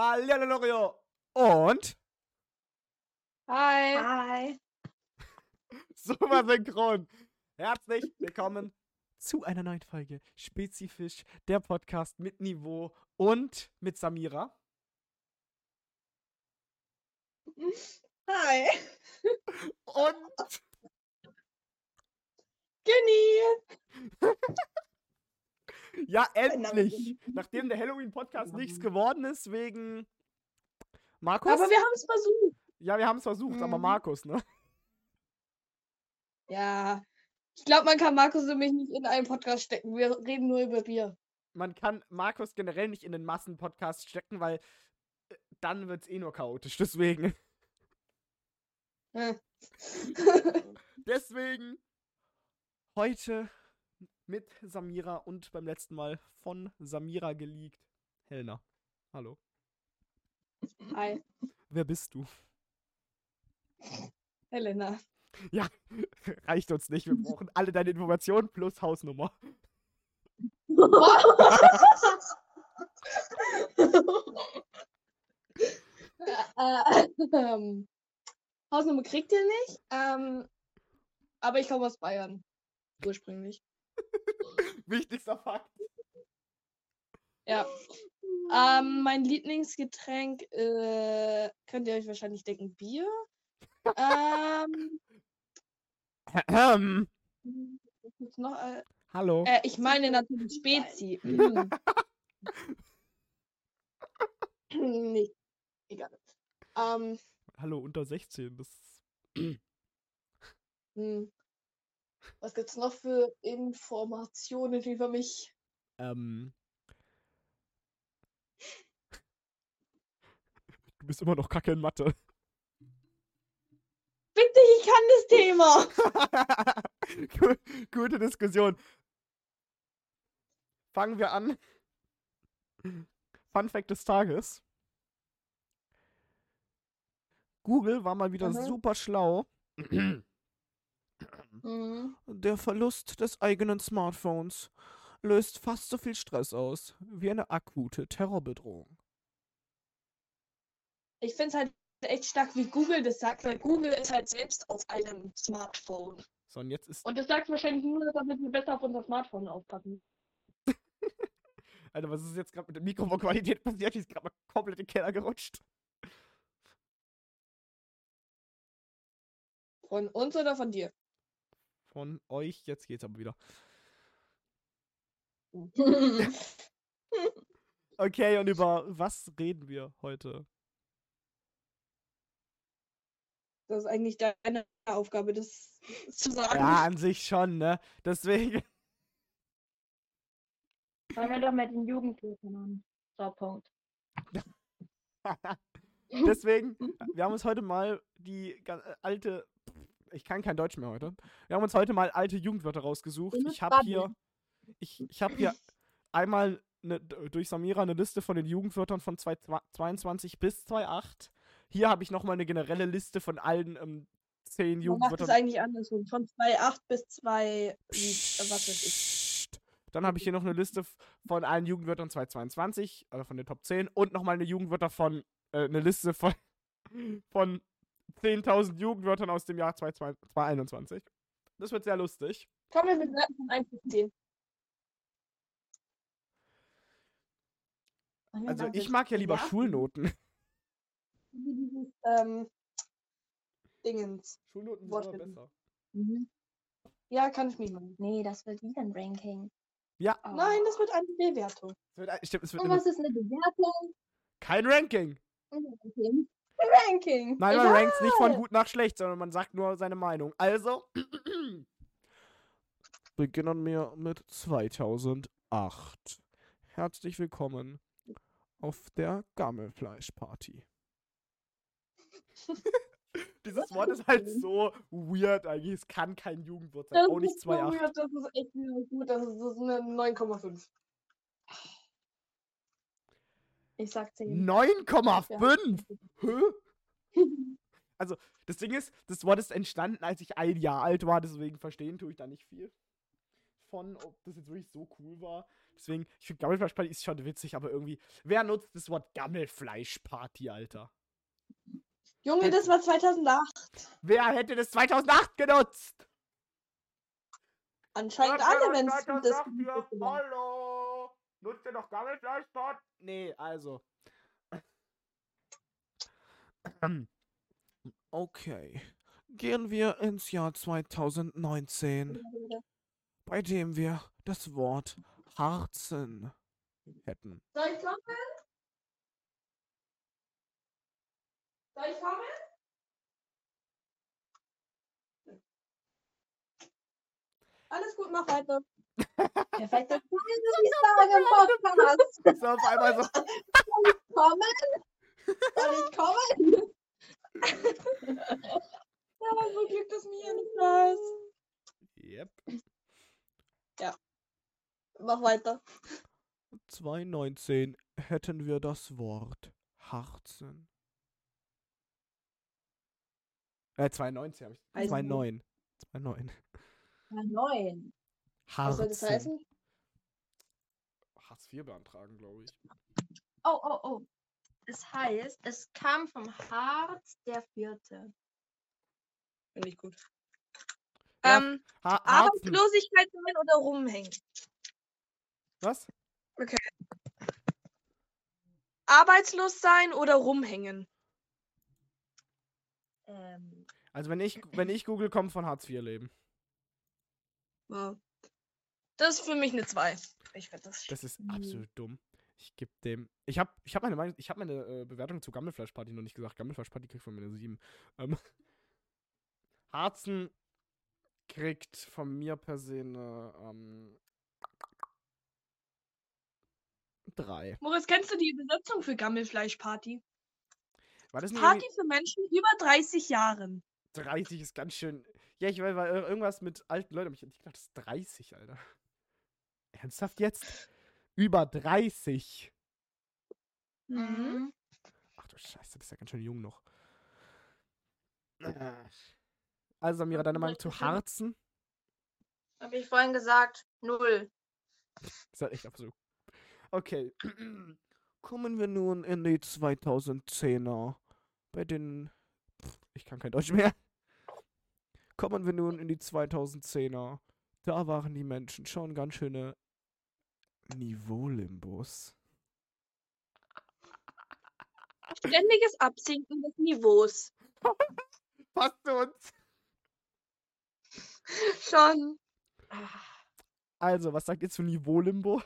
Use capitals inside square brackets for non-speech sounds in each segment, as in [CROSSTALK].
Hallo Lorio und Hi. Hi. [LAUGHS] super synchron. Herzlich willkommen zu einer neuen Folge Spezifisch, der Podcast mit Niveau und mit Samira. Hi. Und Jenny. [LAUGHS] ja, [LAUGHS] endlich, nachdem der Halloween-Podcast nichts geworden ist, wegen Markus. Aber wir haben es versucht. ja, wir haben es versucht, aber Mhm. Markus, ne? Ja. Ich glaube, man kann Markus und mich nicht in einen Podcast stecken. Wir reden nur über Bier. Man kann Markus generell nicht in den Massenpodcast stecken, weil äh, dann wird es eh nur chaotisch. Deswegen. [LAUGHS] Deswegen heute mit Samira und beim letzten Mal von Samira geleakt. Helena. Hallo. Hi. Wer bist du? Helena. Ja, [LAUGHS] reicht uns nicht. Wir brauchen alle deine Informationen plus Hausnummer. Äh, ähm, Hausnummer kriegt ihr nicht. Ähm, aber ich komme aus Bayern. Ursprünglich. Wichtigster Fakt. Ja. Ähm, mein Lieblingsgetränk, äh, könnt ihr euch wahrscheinlich denken, Bier. ähm, Ähm, noch? Äh, Hallo. äh, ich meine natürlich Spezi. Nee, egal. Ähm, Hallo, unter 16. Das hm. Was gibt's noch für Informationen über mich? Ähm. Du bist immer noch kacke in Mathe. Bitte, ich kann das Thema. [LAUGHS] Gu- Gute Diskussion. Fangen wir an. Fun Fact des Tages. Google war mal wieder Mhm. super schlau. Mhm. Der Verlust des eigenen Smartphones löst fast so viel Stress aus wie eine akute Terrorbedrohung. Ich finde es halt echt stark, wie Google das sagt, weil Google ist halt selbst auf einem Smartphone. So, und jetzt ist. Und das sagt wahrscheinlich nur, damit wir besser auf unser Smartphone aufpassen. [LAUGHS] Alter, was ist jetzt gerade mit der Mikrofonqualität passiert? Die ist gerade mal komplett in den Keller gerutscht. Von uns oder von dir? Von euch, jetzt geht's aber wieder. [LAUGHS] Okay, und über was reden wir heute? Das ist eigentlich deine Aufgabe, das zu sagen. Ja, an sich schon, ne? Deswegen. Fangen wir doch mit den Jugendlichen an. So, Punkt. [LAUGHS] Deswegen, wir haben uns heute mal die äh, alte. Ich kann kein Deutsch mehr heute. Wir haben uns heute mal alte Jugendwörter rausgesucht. Ich habe hier. Ich, ich habe hier einmal ne, d- durch Samira eine Liste von den Jugendwörtern von 2022 bis 2008. Hier habe ich nochmal eine generelle Liste von allen ähm, zehn Man macht es Jugendwörtern. eigentlich andersrum. Von 2,8 bis 2, was weiß ich. Dann habe ich hier noch eine Liste von allen Jugendwörtern 2022, also von den Top 10 und nochmal eine Jugendwörter von, äh, eine Liste von, [LAUGHS] von 10.000 Jugendwörtern aus dem Jahr 2022 2021. Das wird sehr lustig. Kommen wir mit Werten von 1 bis 10. Also ich mag ja lieber Ja. Schulnoten. Wie dieses, ähm, Dingens. Schulnoten sind immer besser. Mhm. Ja, kann ich mir machen. Nee, das wird wieder ein Ranking. Ja, Oh. Nein, das wird eine Bewertung. wird, ein- stimmt, Und eine, was ist eine Bewertung? kein Ranking. Ranking. Ranking. Nein, man Egal. rankt nicht von gut nach schlecht, sondern man sagt nur seine Meinung. Also, [CLEARS THROAT] beginnen wir mit 2008. Herzlich willkommen auf der Gammelfleischparty. [LAUGHS] Dieses Wort ist halt so weird eigentlich. Es kann kein Jugendwort sein. Das Auch nicht ist so 2,8. weird, Das ist echt gut. Das ist, das ist eine 9,5. Ich sag 10. 9,5! Hä? [LAUGHS] Also, das Ding ist, das Wort ist entstanden, als ich ein Jahr alt war, deswegen verstehen tue ich da nicht viel von, ob das jetzt wirklich so cool war. Deswegen, ich finde Gammelfleischparty ist schon witzig, aber irgendwie, wer nutzt das Wort Gammelfleischparty, Alter? Junge, das war 2008. Wer hätte das 2008 genutzt? Anscheinend alle, wenn es das. Hallo! Nutzt ihr noch Gammelfleischparty? Nee, also. [CLEARS THROAT] Okay. Gehen wir ins Jahr 2019, bei dem wir das Wort Harzen hätten. Soll ich kommen? Soll ich kommen? Alles gut, mach weiter. Perfekt. Das [LAUGHS] ist so auf einmal so. Soll ich kommen? Soll ich kommen? ja, aber so Glück, dass mir nicht da ist. Yep. Ja. Mach weiter. 219 hätten wir das Wort Harzen. Äh, 219 habe ich. 29. 29. 29. Harz. Was soll das heißen? Hartz IV beantragen, glaube ich. Oh, oh, oh. Das heißt, es kam vom Harz der Vierte. Finde ich gut. Ja, ähm, ha Arbeitslosigkeit sein oder rumhängen. Was? Okay. Arbeitslos sein oder rumhängen? Ähm. Also wenn ich, wenn ich Google kommt von Hartz IV leben. Wow. Das ist für mich eine 2. Ich finde das. Das ist absolut dumm. Ich gebe dem. Ich habe ich hab meine, Meinung- ich hab meine äh, Bewertung zu Gammelfleischparty noch nicht gesagt. Gammelfleischparty kriegt von mir eine 7. Ähm, [LAUGHS] Harzen kriegt von mir per se eine ähm, 3. Moritz, kennst du die Übersetzung für Gammelfleischparty? War das Party für Menschen über 30 Jahren. 30 ist ganz schön. Ja, ich weiß, weil äh, irgendwas mit alten Leuten. Ich dachte, das ist 30, Alter. Ernsthaft jetzt? Über 30. Mhm. Ach du Scheiße, das ist ja ganz schön jung noch. Also, Samira, deine Meinung zu Harzen? habe ich vorhin gesagt, null. Das ist halt echt absurd. Okay. [CLEARS THROAT] Kommen wir nun in die 2010er. Bei den. Pff, Ich kann kein Deutsch mehr. Kommen wir nun in die 2010er. Da waren die Menschen schon ganz schöne Niveau-Limbus. Ständiges Absinken des Niveaus. [LAUGHS] Passt zu uns. Schon. Also, was sagt ihr zu Niveau-Limbo?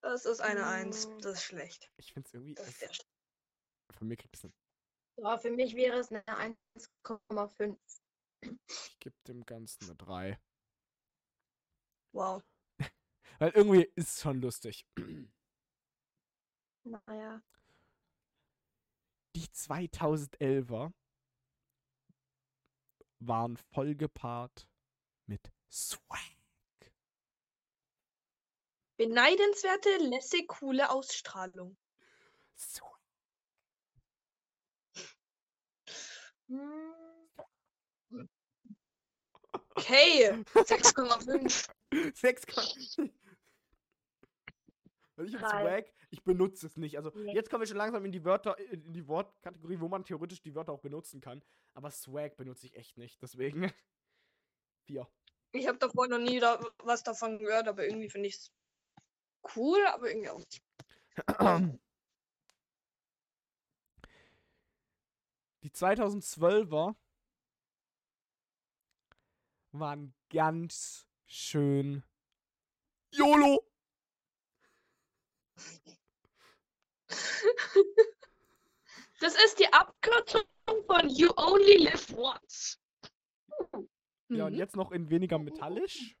Das ist eine 1. Mm. Das ist schlecht. Ich finde es irgendwie. Das ist Es, sehr schlecht. von mir kriegt es eine. Ja, für mich wäre es eine 1,5. Ich gebe dem Ganzen eine 3. Wow. Weil irgendwie ist es schon lustig. Naja. Die 2011er waren vollgepaart mit Swag. Beneidenswerte, lässig, coole Ausstrahlung. Swag. Hm, Okay. 6,5. 6 [LAUGHS] Weil ich jetzt Drei. Swag, ich benutze es nicht. Also Nee. jetzt kommen wir schon langsam in die Wörter, in die Wortkategorie, wo man theoretisch die Wörter auch benutzen kann. Aber Swag benutze ich echt nicht. Deswegen [LAUGHS] 4. Ich habe davor noch nie da was davon gehört, aber irgendwie finde ich es cool, aber irgendwie auch nicht. [CLEARS THROAT] Die 2012er waren ganz schön YOLO. Das ist die Abkürzung von You Only Live Once. Ja, und Mhm. jetzt noch in weniger metallisch.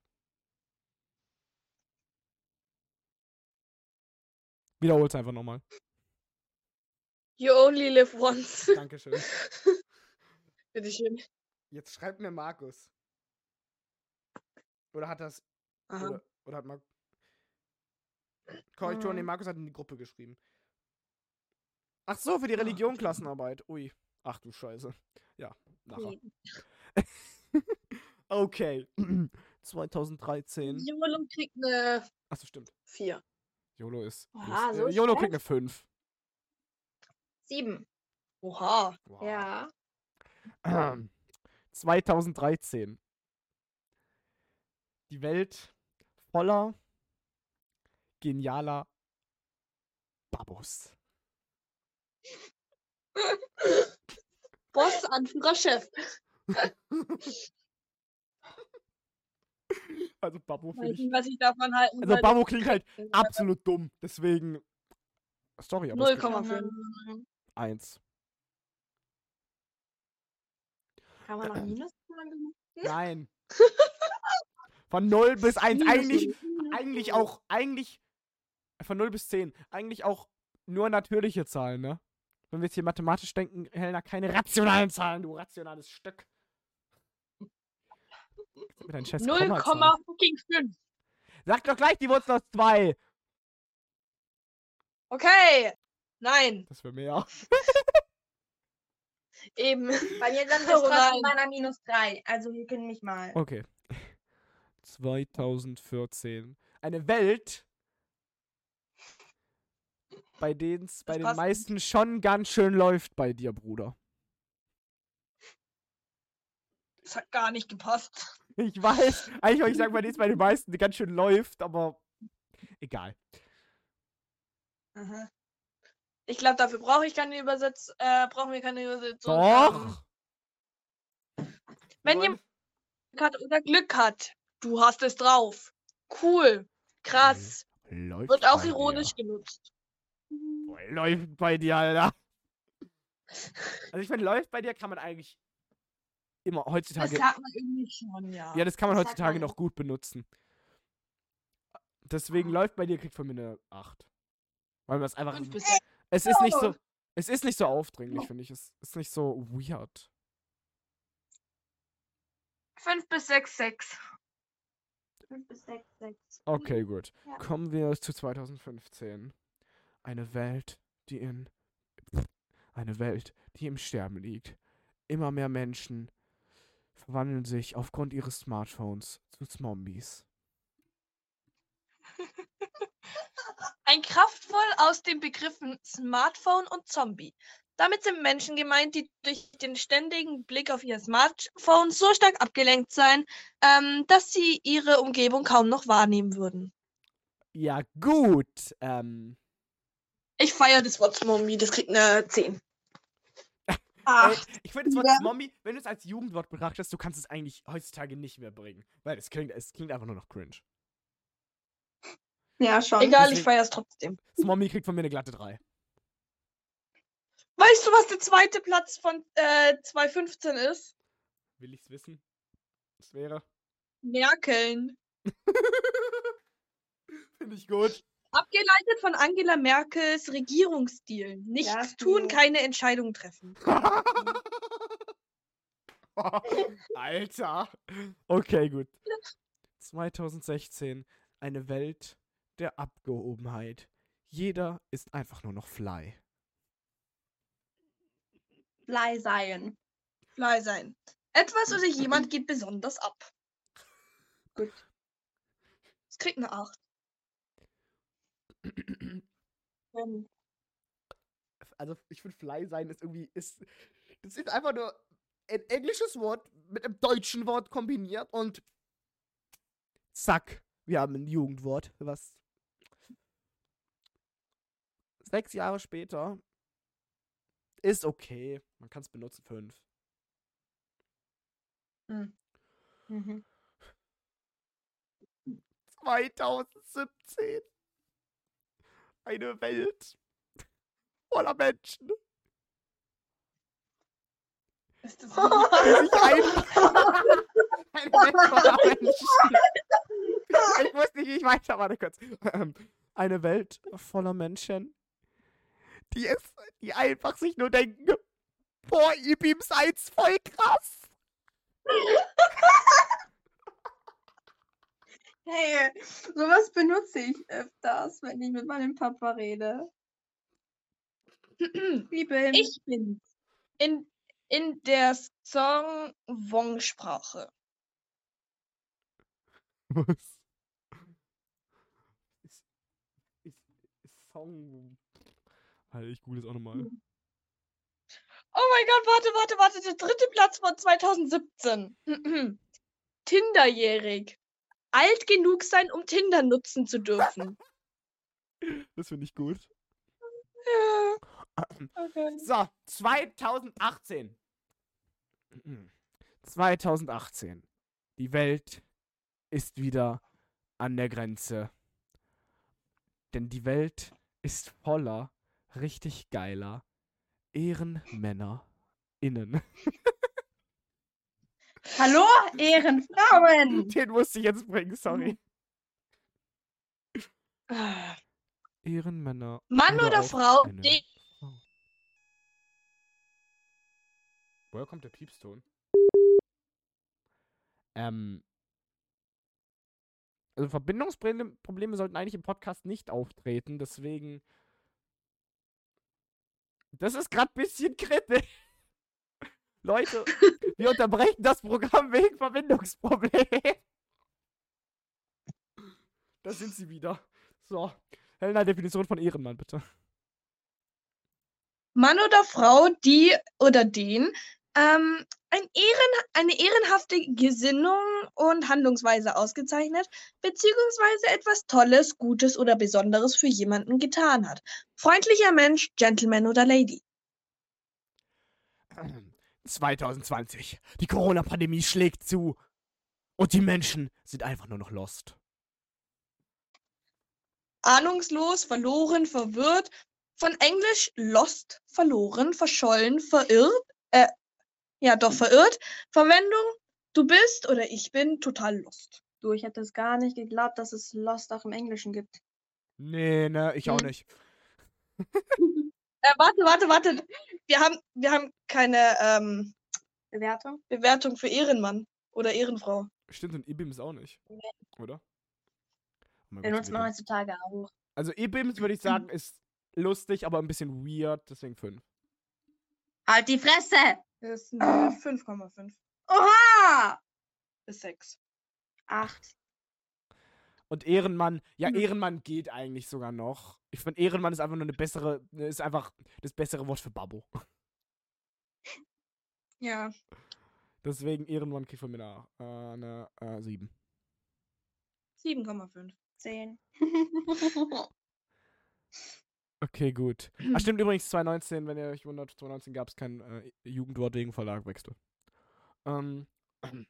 Wiederhol's einfach nochmal. You Only Live Once. Dankeschön. [LAUGHS] Bitteschön. Jetzt schreibt mir Markus. Oder hat das. Oder, oder hat Mar Korrektur, nee, Mhm. Markus hat in die Gruppe geschrieben. Ach so, für die Ah, Religion. Klassenarbeit. Ui. Ach du Scheiße. Ja, nachher. [LAUGHS] Okay. [CLEARS THROAT] 2013. YOLO kriegt eine Achso, stimmt. 4. YOLO ist. Oha, ist so äh, YOLO kriegt eine schlecht? 5. Sieben. Oha. Wow. Ja. [CLEARS THROAT] 2013. Die Welt voller genialer Babos. Boss, Anführer, Chef. Also Babbo Weiß finde ich. nicht, was ich davon halten Also. Babbo klingt halt absolut dumm. Deswegen. Sorry, aber es gibt 0,5. eins. Kann man noch [CLEARS THROAT] Minus machen? Nein. [LAUGHS] Von 0 bis 1. Minus Eigentlich, eigentlich auch, eigentlich. Von 0 bis 10. Eigentlich auch nur natürliche Zahlen, ne? Wenn wir jetzt hier mathematisch denken, Helena, keine rationalen Zahlen, du rationales Stück. Mit deinen scheiß 0, Kommazahlen. fucking 5. Sag doch gleich die Wurzel aus 2. Okay. Nein, Das wäre mehr. [LAUGHS] eben. Bei mir dann Oh trotzdem meiner minus drei. Also wir können mich mal. Okay. [LAUGHS] 2014. Eine Welt, bei denen es bei den meisten schon ganz schön läuft bei dir, Bruder. Das hat gar nicht gepasst. Ich weiß. Eigentlich wollte ich sagen, bei denen es bei den [LAUGHS] meisten ganz schön läuft, aber egal. Aha. Ich glaube, dafür brauche ich keine Übersetzung. Äh, brauchen wir keine Übersetzung. Doch. Ähm, wenn jemand Glück hat oder Glück hat, du hast es drauf. Cool. Krass. läuft Wird auch ironisch genutzt. Dir. Läuft bei dir, Alter. [LAUGHS] Also ich finde, läuft bei dir kann man eigentlich immer Das heutzutage. sagt man irgendwie schon, ja. Ja, das kann man Das heutzutage man. noch gut benutzen. Deswegen läuft bei dir, kriegt von mir eine 8. Weil man es einfach. Es ist nicht so. Es ist nicht so aufdringlich, finde ich. Es ist nicht so weird. Fünf bis sechs, sechs. Fünf bis sechs, sechs. Okay, gut. Ja. Kommen wir zu 2015. Eine Welt, die in. Eine Welt, die im Sterben liegt. Immer mehr Menschen verwandeln sich aufgrund ihres Smartphones zu Zombies. [LAUGHS] Ein kraftvoll aus den Begriffen Smartphone und Zombie. Damit sind Menschen gemeint, die durch den ständigen Blick auf ihr Smartphone so stark abgelenkt seien, ähm, dass sie ihre Umgebung kaum noch wahrnehmen würden. Ja, gut. Ähm. Ich feiere das Wort Zombie, das kriegt eine 10. [LAUGHS] Ey, Ach, ich finde das Wort Ja. Zombie, wenn du es als Jugendwort betrachtest, du kannst es eigentlich heutzutage nicht mehr bringen. Weil es klingt, es klingt einfach nur noch cringe. Ja, schon. egal, ich deswegen- feiere es trotzdem. Zombie kriegt von mir eine glatte 3. Weißt du, was der zweite Platz von äh, 2015 ist? Will ich's wissen? Das wäre. Merkeln. [LAUGHS] Finde ich gut. Abgeleitet von Angela Merkels Regierungsstil. Nichts Ja, tun, keine Entscheidung treffen. [LAUGHS] Alter. Okay, gut. 2016. Eine Welt der Abgehobenheit. Jeder ist einfach nur noch Fly. Fly sein. Fly sein. Etwas oder jemand geht besonders ab. [LAUGHS] Gut. Es kriegt eine 8. Ähm, Also, ich finde, Fly sein ist irgendwie. Ist, das ist einfach nur ein englisches Wort mit einem deutschen Wort kombiniert und. Zack. Wir haben ein Jugendwort, was. Sechs Jahre später. Ist okay. Man kann es benutzen. Fünf. Mhm. 2017. Eine Welt voller Menschen, Ist das [LAUGHS] sich einfach. [LAUGHS] Eine Welt voller Menschen. Ich wusste nicht, wie ich weiter, warte kurz. Ähm, Eine Welt voller Menschen, die es, die einfach sich nur denken, boah, ihr Beam seid's voll krass. [LAUGHS] Hey, sowas benutze ich öfters, wenn ich mit meinem Papa rede. [CLEARS THROAT] Liebe Ich bin's. In, in der Song Wong-Sprache. [LAUGHS] Was? Ist, ist, ist Song. Alter, ich google es auch nochmal. Oh mein Gott, warte, warte, warte. Der dritte Platz von 2017. [CLEARS THROAT] Tinderjährig. Alt genug sein, um Tinder nutzen zu dürfen. [LAUGHS] Das finde ich gut. Ja, okay. So, 2018. 2018. [CLEARS THROAT] Die Welt ist wieder an der Grenze. Denn die Welt ist voller richtig geiler Ehrenmänner innen. [LAUGHS] Hallo, Ehrenfrauen! [LAUGHS] Den musste ich jetzt bringen, sorry. Ah. Ehrenmänner. Mann oder auch Frau, Frau. Woher kommt der Piepston? Ähm. Also Verbindungsprobleme Probleme sollten eigentlich im Podcast nicht auftreten, deswegen. Das ist gerade ein bisschen kritisch. Leute, [LAUGHS] wir unterbrechen das Programm wegen Verbindungsproblemen. Da sind sie wieder. So. Helena, Definition von Ehrenmann, bitte. Mann oder Frau, die oder den ähm, ein Ehren, eine ehrenhafte Gesinnung und Handlungsweise ausgezeichnet, beziehungsweise etwas Tolles, Gutes oder Besonderes für jemanden getan hat. Freundlicher Mensch, Gentleman oder Lady. [CLEARS THROAT] 2020. Die Corona-Pandemie schlägt zu. Und die Menschen sind einfach nur noch lost. Ahnungslos, verloren, verwirrt. Von Englisch lost, verloren, verschollen, verirrt. Äh, ja, doch verirrt. Verwendung, du bist oder ich bin total lost. Du, ich hätte es gar nicht geglaubt, dass es Lost auch im Englischen gibt. Nee, ne, ich auch Hm. nicht. [LAUGHS] Äh, warte, warte, warte. Wir haben, wir haben keine ähm, Bewertung? Bewertung für Ehrenmann oder Ehrenfrau. Stimmt, und E-Bims auch nicht. Oder? Oh man wieder. heutzutage auch. Also E-Bims würde ich sagen, [CLEARS THROAT] ist lustig, aber ein bisschen weird, deswegen 5. Halt die Fresse! Das ist eine 5,5 Oha! bis 6. Acht. Und Ehrenmann, ja, Mhm. Ehrenmann geht eigentlich sogar noch. Ich finde, Ehrenmann ist einfach nur eine bessere, ist einfach das bessere Wort für Babbo. Ja. Deswegen Ehrenmann kriegt von mir eine, äh, eine äh, 7. 7,5. Zehn. Okay, gut. Ach, stimmt übrigens, 2019, wenn ihr euch wundert, 2019 gab es keinen äh, Jugendwort wegen Verlagwechsel. Ähm, [CLEARS THROAT]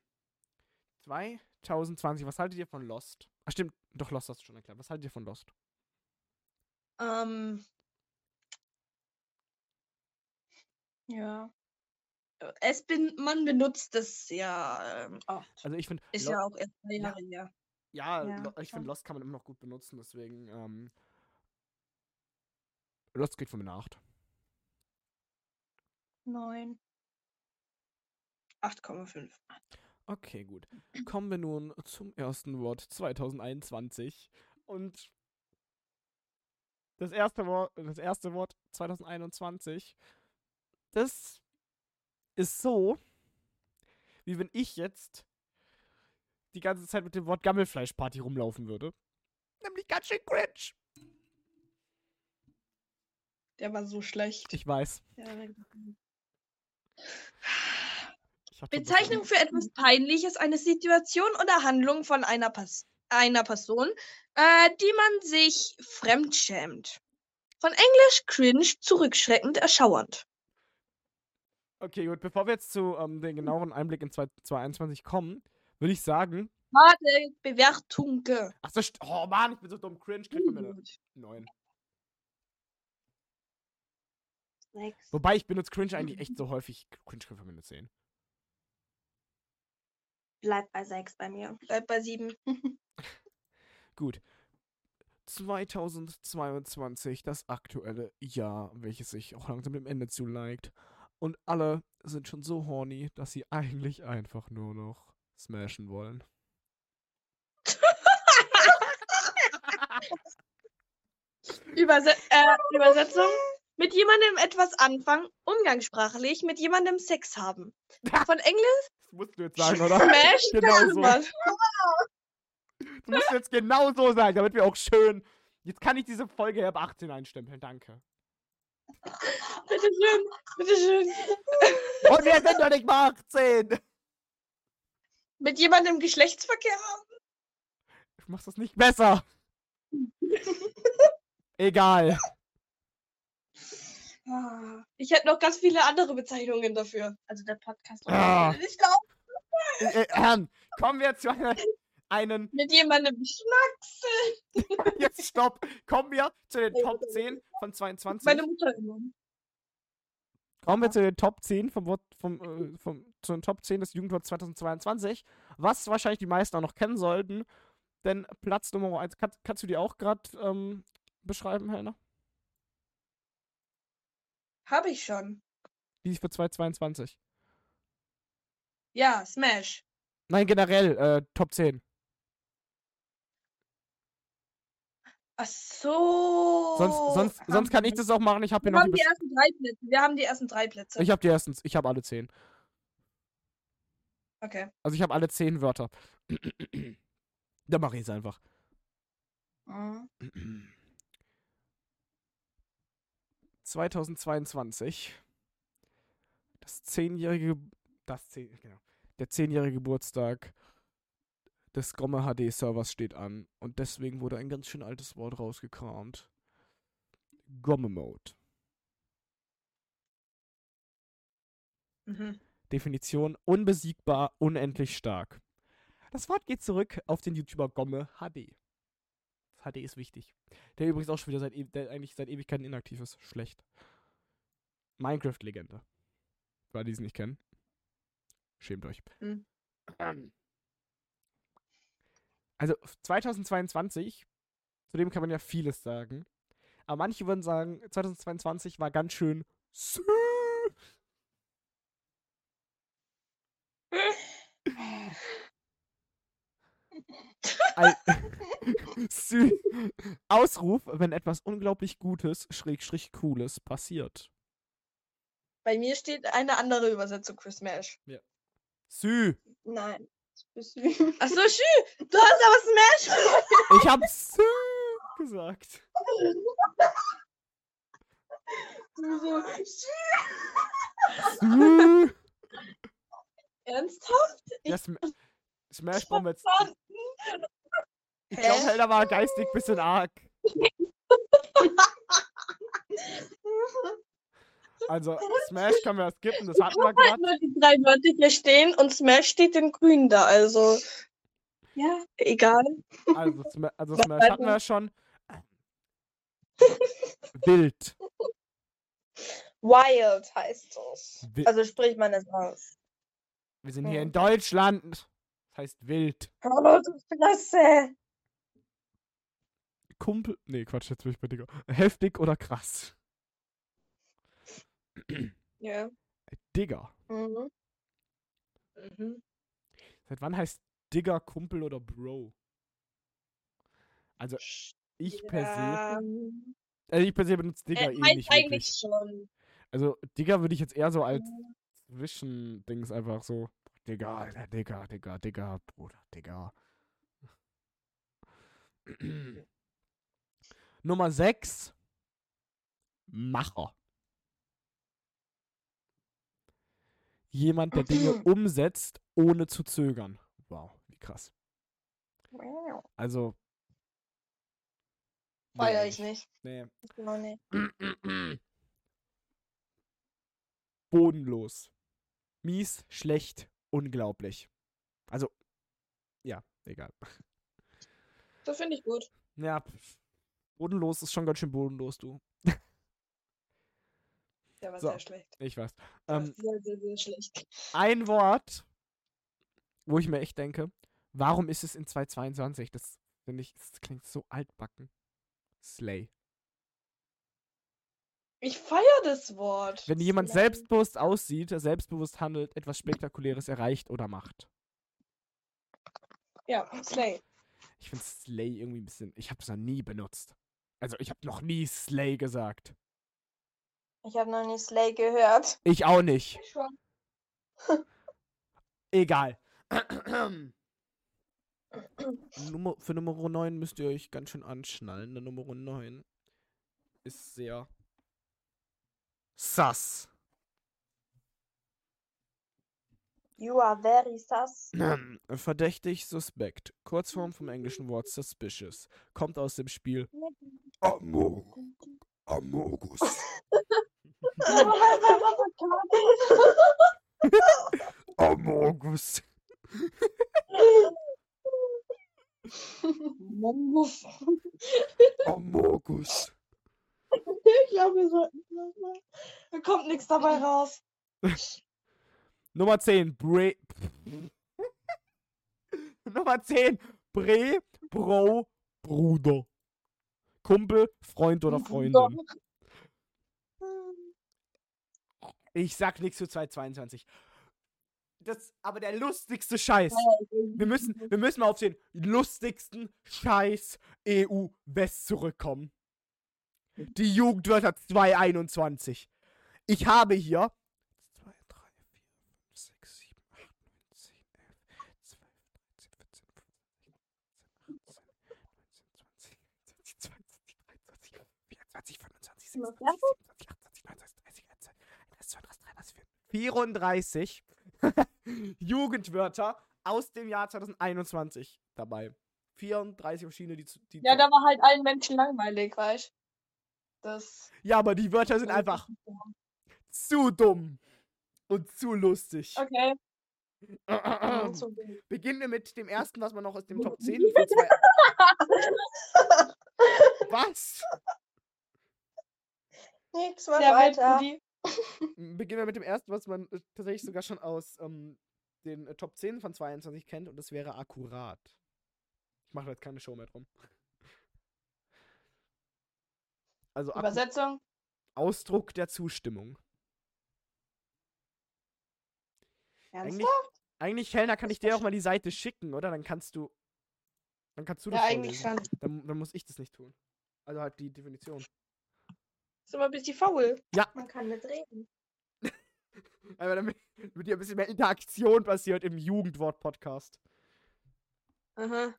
2020, was haltet ihr von Lost? Ach, stimmt, doch, Lost hast du schon erklärt. Was haltet ihr von Lost? Ähm, Ja. es bin, man benutzt es ja ähm, oft. Also, ich finde, Ist ja auch erst drei Jahre her. ja, Ja, ich finde, Lost kann man immer noch gut benutzen, deswegen, ähm, Lost kriegt von mir eine 8. Neun. 8,5. Okay, gut. Kommen wir nun zum ersten Wort 2021. Und das erste Wort, das erste Wort 2021, das ist so, wie wenn ich jetzt die ganze Zeit mit dem Wort Gammelfleischparty rumlaufen würde. Nämlich ganz schön cringe. Der war so schlecht. Ich weiß. Ja, Bezeichnung für etwas Peinliches, eine Situation oder Handlung von einer, Pas einer Person, äh, die man sich fremdschämt. Von Englisch cringe, zurückschreckend, erschauernd. Okay, gut. Bevor wir jetzt zu ähm, den genaueren Einblick in 2021 kommen, würde ich sagen, Warte, Bewertung. ach so, st- oh Mann, ich bin so dumm, cringe, kriegt mir eine 9. Sechs. Wobei ich benutze Cringe eigentlich echt so häufig. Cringe kriegt mir eine 10. Bleibt bei sechs bei mir. Bleibt bei 7. [LAUGHS] Gut. 2022, das aktuelle Jahr, welches sich auch langsam dem Ende zuneigt. Und alle sind schon so horny, dass sie eigentlich einfach nur noch smashen wollen. [LAUGHS] Überse äh, Übersetzung. Mit jemandem etwas anfangen, umgangssprachlich, mit jemandem Sex haben. Von Englisch Das musst du jetzt sagen, oder? Smash Genau so. Mann. Du musst jetzt genau so sagen, damit wir auch schön. Jetzt kann ich diese Folge ab 18 einstempeln, danke. Bitteschön, bitteschön. Und wir sind doch nicht mal 18! Mit jemandem Geschlechtsverkehr haben? Ich mach das nicht besser. [LAUGHS] Egal. Ah, Ich hätte noch ganz viele andere Bezeichnungen dafür. Also der Podcast. Ah. Ich glaube, Äh, äh, Herrn, kommen wir zu einer, einen. [LAUGHS] mit jemandem Schnacksel. [LAUGHS] Jetzt stopp! Kommen wir zu den Top 10 von 22. Meine Mutter immer. Kommen wir zu den Top 10 vom, Wort- vom, äh, vom, zu den Top 10 des Jugendworts 2022. Was wahrscheinlich die meisten auch noch kennen sollten. Denn Platz Nummer 1, kann, kannst du die auch gerade ähm, beschreiben, Helena? Habe ich schon. Die ist für 2022. Ja, Smash. Nein, generell, äh, Top 10. Ach so. Sonst, sonst, sonst kann ich das auch machen. Ich habe hier Wir noch haben die ersten drei Plätze. Wir haben die ersten drei Plätze. Ich habe die ersten, ich habe alle 10. okay. Also ich habe alle 10 Wörter. [CLEARS THROAT] Dann mache ich es einfach. Mhm. [CLEARS THROAT] 2022. Das zehnjährige, das zehn, genau, der zehnjährige Geburtstag des Gomme HD Servers steht an und deswegen wurde ein ganz schön altes Wort rausgekramt. Gomme Mode. Mhm. Definition unbesiegbar, unendlich stark. Das Wort geht zurück auf den YouTuber Gomme HD. HD ist wichtig. Der übrigens auch schon wieder seit, e- der eigentlich seit Ewigkeiten inaktiv ist. Schlecht. Minecraft-Legende. Für alle, die es nicht kennen. Schämt euch. Hm. Also 2022, zu dem kann man ja vieles sagen. Aber manche würden sagen, 2022 war ganz schön Sü [LAUGHS] [LAUGHS] Ausruf, wenn etwas unglaublich Gutes, Schrägstrich Cooles passiert. Bei mir steht eine andere Übersetzung für Smash. Sü. Nein. das bist du. Ach so, schön. Du hast aber Smash. Ich hab Sü gesagt. Du so, Sü. ernsthaft? Ja, Sm Smash Bomb jetzt. Ich glaube? Helder war geistig bisschen arg. [LAUGHS] Also, Smash können wir skippen, das hatten wir Halt gerade. nur die drei Wörter hier stehen und Smash steht in grün da, also. Ja, egal. Also, Sma also [LAUGHS] Smash hatten wir schon. [LAUGHS] Wild. Wild heißt es. Wi- Also spricht man es aus. Wir sind hier Ja. in Deutschland. Das heißt wild. Hallo, du Fresse. Kumpel. Nee, Quatsch, jetzt bin ich bei Digga. Heftig oder krass? Ja. Digger. Mhm. Mhm. Seit wann heißt Digger Kumpel oder Bro? Also, ich per se. Ja. Also, ich per se benutze Digger Äh, eh nicht eigentlich wirklich. schon. Also, Digger würde ich jetzt eher so als Zwischendings einfach so. Digga, Alter, Digga, Digga, Digga, Bruder, Digga. [CLEARS THROAT] [CLEARS THROAT] Nummer 6. Macher. Jemand, der Dinge [CLEARS THROAT] umsetzt, ohne zu zögern. Wow, wie krass. Also. Feier nee, ich nicht. Nee. Genau nicht. Bodenlos. Mies, schlecht, unglaublich. Also, ja, egal. Das finde ich gut. Ja, bodenlos ist schon ganz schön bodenlos, du. Der war So. sehr schlecht. Ich weiß. Ähm, sehr, sehr, sehr schlecht. ein Wort, wo ich mir echt denke, warum ist es in 2022? Das finde ich, das klingt so altbacken. Slay. Ich feiere das Wort. Wenn jemand Slay. selbstbewusst aussieht, selbstbewusst handelt, etwas Spektakuläres erreicht oder macht. Ja, Slay. Ich finde Slay irgendwie ein bisschen. Ich habe es noch nie benutzt. Also, ich habe noch nie Slay gesagt. Ich habe noch nie Slay gehört. Ich auch nicht. Schon. [LAUGHS] Egal. [CLEARS THROAT] Nummer, für Nummer 9 müsst ihr euch ganz schön anschnallen. Der Nummer 9 ist sehr sass. You are very sus. Verdächtig, suspekt. Kurzform vom englischen Wort suspicious. Kommt aus dem Spiel Amog Amogus. Amogus. Mongus. Amogus. Ich glaube, wir sollten das mal. Da kommt nichts dabei raus. [LAUGHS] Nummer 10. Bre. [LAUGHS] Nummer 10. Bre, Bro, Bruder. Kumpel, Freund oder Freundin. [LAUGHS] Ich sag nichts zu 222. Das, aber der lustigste Scheiß. Wir müssen, wir müssen mal auf den lustigsten Scheiß EU-West zurückkommen. Die Jugendwörter 221. Ich habe hier 2, 3, 4, 5, 6, 7, 8, 9, 10, 11, 12, 13, 14, 15, 16, 17, 18, 19, 20, 21, 22, 23, 24, 25, 26, 27, 28, 29, 30, 31, 32, 33, 34 [LAUGHS] Jugendwörter aus dem Jahr 2021 dabei. 34 verschiedene, die, die Ja, da war halt allen Menschen langweilig, weißt Das. ja, aber die Wörter sind einfach zu dumm und zu lustig. Okay. [CLEARS THROAT] Beginnen wir mit dem ersten, was man noch aus dem Top [LAUGHS] 10 von zwei. [LAUGHS] Was? Nix, mach Der weiter. Weltbrudi. Beginnen wir mit dem ersten, was man äh, tatsächlich sogar schon aus ähm, den äh, Top 10 von 22 kennt und das wäre akkurat. Ich mache jetzt keine Show mehr drum. [LAUGHS] Also akku Übersetzung. Ausdruck der Zustimmung. Ernsthaft? Eigentlich, eigentlich, Helena, kann ich dir auch mal die Seite schicken, oder? Dann kannst du. Dann kannst du das Ja, eigentlich vorlesen. schon. Dann, dann muss ich das nicht tun. Also halt die Definition. Ist aber ein bisschen faul. Man kann nicht reden. [LAUGHS] Aber damit, damit hier ein bisschen mehr Interaktion passiert im Jugendwort-Podcast. Aha.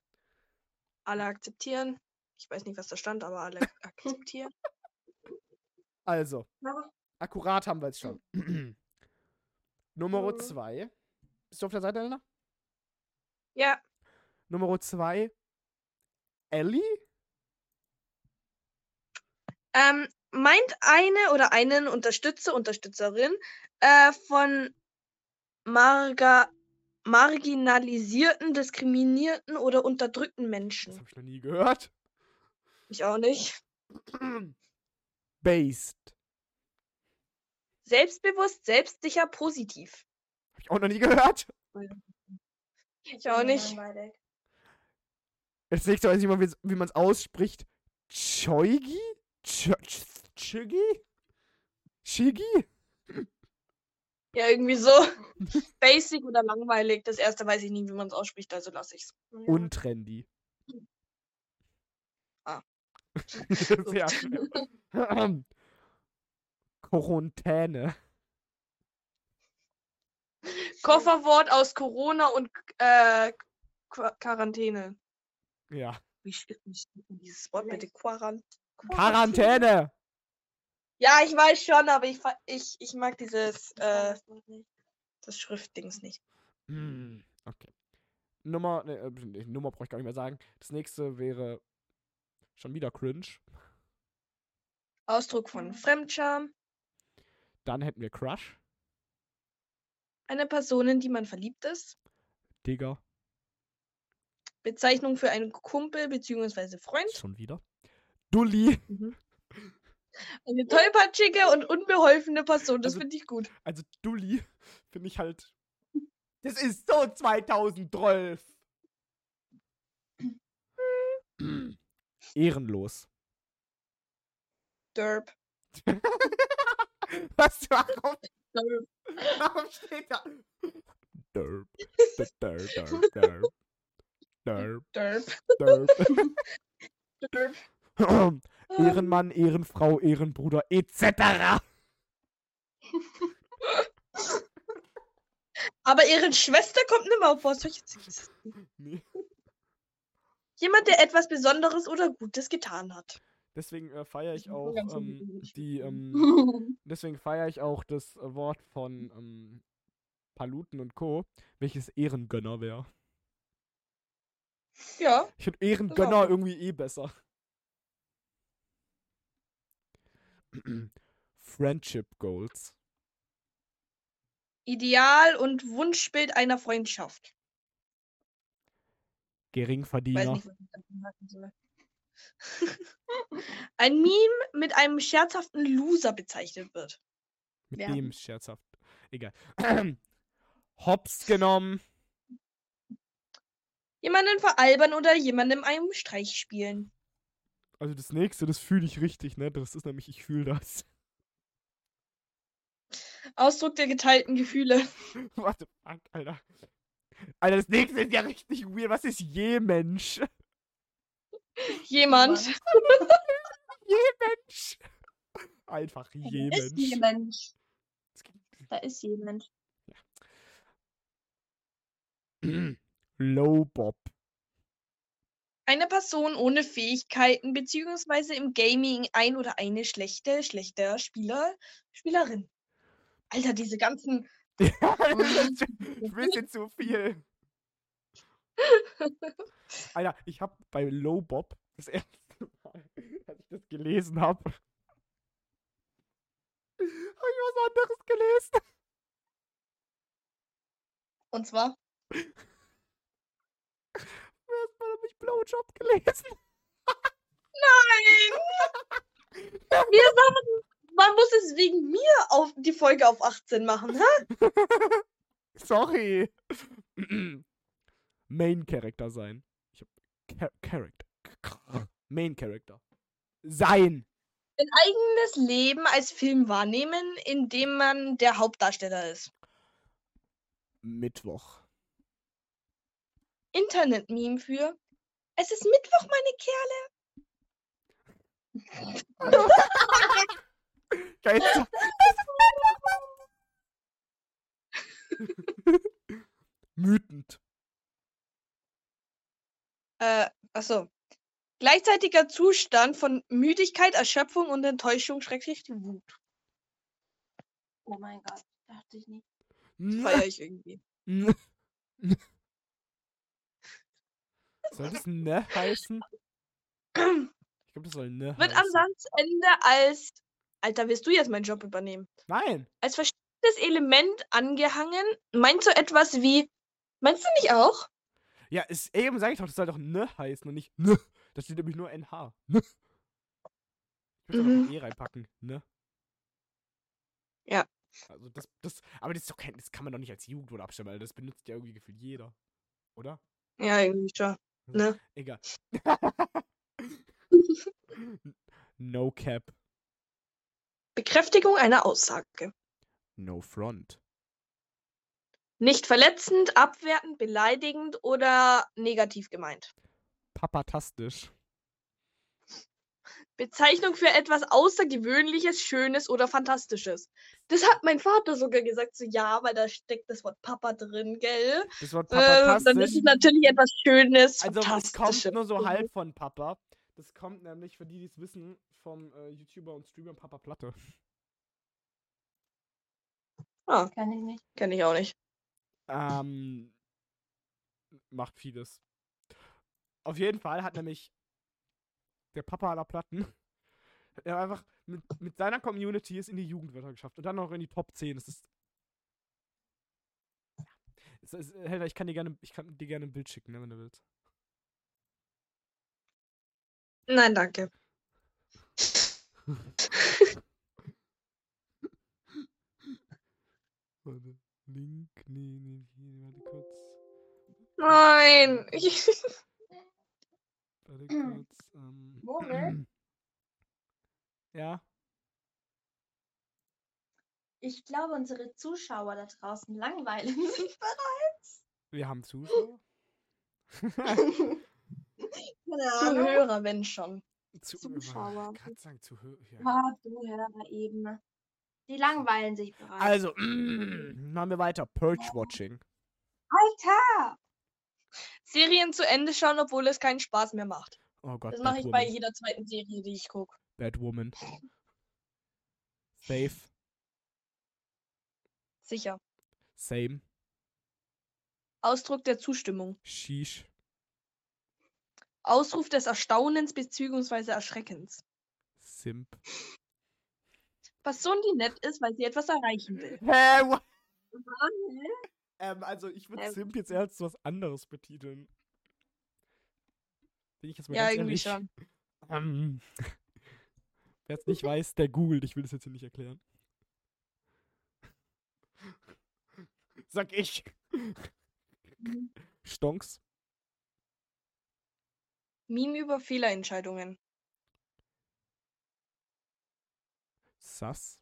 Alle akzeptieren. Ich weiß nicht, was da stand, aber alle [LAUGHS] akzeptieren. Also, Aber akkurat haben wir jetzt schon. [CLEARS THROAT] Nummer Mhm. 2. Bist du auf der Seite, Helena? Ja, Nummer 2. Ellie? ähm, meint eine oder einen Unterstützer, Unterstützerin äh, von marga marginalisierten, diskriminierten oder unterdrückten Das Menschen. habe ich noch nie gehört. Ich auch nicht. Based. Selbstbewusst, selbstsicher, positiv. Habe ich auch noch nie gehört. Ich auch nicht. Jetzt weiß ich mal, wie, wie man es ausspricht. Choigi? Ch- Ch- Chigi? Chigi? Ja, irgendwie so. [LAUGHS] Basic oder langweilig. Das erste weiß ich nie, wie man es ausspricht, also lasse ich's. Ja. Untrendy. Ah. [LAUGHS] Sehr [LAUGHS] schön. [CLEARS THROAT] Quarantäne. Kofferwort aus Corona und äh, Qua- Quarantäne. Ja. Wie steht dieses Wort bitte? Quarant Quarantäne. Ja, ich weiß schon, aber ich, ich, ich mag dieses äh, das Schriftdings nicht. Hm, okay. Nummer, ne, äh, Nummer brauche ich gar nicht mehr sagen. Das nächste wäre schon wieder cringe. Ausdruck von Fremdscham. Dann hätten wir Crush. Eine Person, in die man verliebt ist. Digger. Bezeichnung für einen Kumpel bzw. Freund. Schon wieder. Dulli. Eine tollpatschige und unbeholfene Person. Das Also- finde ich gut. Also Dulli [LAUGHS] finde ich halt. Das ist so 2012. Ehrenlos. Derp. [LAUGHS] Was? Warum? Derp. Warum steht da? Derp. [LAUGHS] Derp. Derp. Derp. Derp. Derp. Derp. Derp. Ehrenmann, Ehrenfrau, Ehrenbruder, etc. Aber ihre Schwester kommt nicht mehr auf. Was soll ich jetzt? Nee. Jemand, der etwas Besonderes oder Gutes getan hat. Deswegen äh, feiere ich auch ähm, die, ähm, [LAUGHS] deswegen feiere ich auch das äh, Wort von ähm, Paluten und Co., welches Ehrengönner wäre. Ja. Ich finde Ehrengönner irgendwie eh besser. Friendship Goals. Ideal und Wunschbild einer Freundschaft. Weiß Geringverdiener. nicht. [LAUGHS] Ein Meme mit einem scherzhaften Loser bezeichnet wird. Mit Ja. dem scherzhaft. Egal. [CLEARS THROAT] Hops genommen. Jemanden veralbern oder jemandem einen Streich spielen. Also das nächste, das fühle ich richtig, ne? Das ist nämlich, ich fühle das. Ausdruck der geteilten Gefühle. [LAUGHS] Warte, fuck, Alter. Alter, das nächste ist ja richtig weird. Was ist je Mensch? Jemand. [LAUGHS] Je Mensch. Einfach je Da ist Mensch. jemand. Da ist jemand. Low Bob. Eine Person ohne Fähigkeiten beziehungsweise im Gaming ein oder eine schlechte, schlechter Spieler, Spielerin. Alter, diese ganzen. [LAUGHS] Ja, das ist ein bisschen zu viel. [LAUGHS] Alter, ich habe bei Low Bob das erste Mal, [LAUGHS] als ich das gelesen habe, habe ich was anderes gelesen. Und zwar. Habe ich Blowjob gelesen. Nein! [LAUGHS] Wir sagen, man muss es wegen mir auf die Folge auf 18 machen, hä? [LAUGHS] Sorry. [CLEARS THROAT] Main Character sein. Ich hab Char Character. Main Character. Sein. Ein eigenes Leben als Film wahrnehmen, in dem man der Hauptdarsteller ist. Mittwoch. Internet-Meme für Es ist Mittwoch, meine Kerle. Geil. [LAUGHS] Mütend. Äh, achso. Gleichzeitiger Zustand von Müdigkeit, Erschöpfung und Enttäuschung, schrecklich Wut. Oh mein Gott. Dachte ich nicht. Feier ich irgendwie. [LAUGHS] Soll das ne heißen? Ich glaube, das soll ne Wird am. Satzende als. Alter, willst du jetzt meinen Job übernehmen? Nein. Als verstecktes Element angehangen. Meinst du etwas wie. Meinst du nicht auch? Ja, ist, eben sage ich doch, das soll doch ne heißen und nicht ne. Da steht nämlich nur NH. Ne. Ich würde Mhm. ein E reinpacken. Ne. Ja. Also das, das, aber das, ist doch kein, das kann man doch nicht als Jugendwort abstellen, weil das benutzt ja irgendwie gefühlt jeder. Oder? Ja, irgendwie schon. Ne? Egal. [LAUGHS] no cap. Bekräftigung einer Aussage. No front. Nicht verletzend, abwertend, beleidigend oder negativ gemeint. Papatastisch. Bezeichnung für etwas Außergewöhnliches, Schönes oder Fantastisches. Das hat mein Vater sogar gesagt, so ja, weil da steckt das Wort Papa drin, gell? Das Wort Äh, dann ist es natürlich etwas Schönes, Also es kommt nur so halb von Papa. Das kommt nämlich, für die, die es wissen, vom äh, YouTuber und Streamer Papa Platte. Ah, Kann ich nicht. kenne ich auch nicht. Ähm, macht vieles. Auf jeden Fall hat nämlich der Papa aller Platten [LAUGHS] er einfach mit, mit seiner Community es in die Jugendwörter geschafft und dann noch in die Top 10. Das ist. Ja. Es ist Helga, ich kann dir gerne, ich kann dir gerne ein Bild schicken, ne, wenn du willst. Nein, danke. [LAUGHS] Warte. Link, nee, nee, hier, warte kurz. Nein. [LAUGHS] Warte kurz. Ähm, [CLEARS THROAT] Ja. Ich glaube, unsere Zuschauer da draußen langweilen [LAUGHS] sich bereits. Wir haben Zuschauer. [LAUGHS] Zuhörer, wenn schon. Zu, Zuschauer. Ich kann sagen, Zuhörer. Ja. Ah, Zuhörer eben. Die langweilen sich bereits. Also, [CLEARS THROAT] machen wir weiter. Purge Watching. Alter! Serien zu Ende schauen, obwohl es keinen Spaß mehr macht. Oh Gott. Das mache ich bei jeder zweiten Serie, die ich gucke. Batwoman. Safe. Sicher. Same. Ausdruck der Zustimmung. Sheesh. Ausruf des Erstaunens bzw. Erschreckens. Simp. Person, die nett ist, weil sie etwas erreichen will. Hä? Hä? Ähm, also ich würde Ähm. Simp jetzt eher als was anderes betiteln. Bin ich jetzt mal Ja, ganz irgendwie ehrlich. schon. Ähm, [LAUGHS] Wer es nicht weiß, der googelt. Ich will das jetzt hier nicht erklären. [LAUGHS] Sag ich. Stonks. Meme über Fehlerentscheidungen. Sass.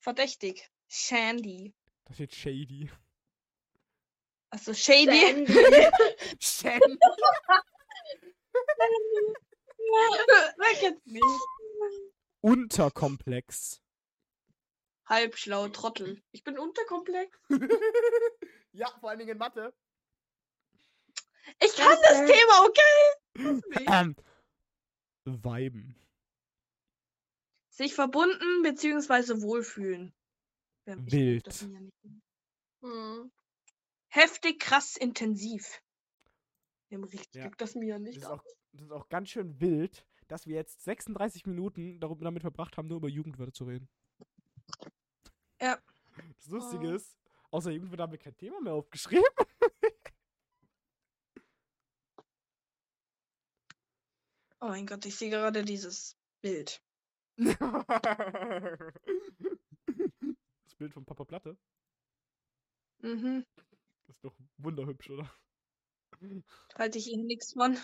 Verdächtig. Shandy. Das steht Shady. Also Shady. Shandy. [LAUGHS] Unterkomplex. Halbschlau, Trottel. Ich bin unterkomplex. [LAUGHS] ja, vor allen Dingen in Mathe. Ich kann das. Thema, okay? Ähm, Weiben. Sich verbunden bzw. wohlfühlen. Ja, ich Wild. an. Hm. Heftig, krass, intensiv. Im richtig Ja. das mir Das nicht. ist, an. auch, das ist auch ganz schön wild, dass wir jetzt 36 Minuten darüber, damit verbracht haben, nur über Jugendwörter zu reden. Ja. Das Lustige Oh. ist, außer Jugendwörter haben wir kein Thema mehr aufgeschrieben. Oh mein Gott, ich sehe gerade dieses Bild. [LAUGHS] das Bild von Papa Platte. Mhm. Das ist doch wunderhübsch, oder? Halte ich Ihnen nichts von.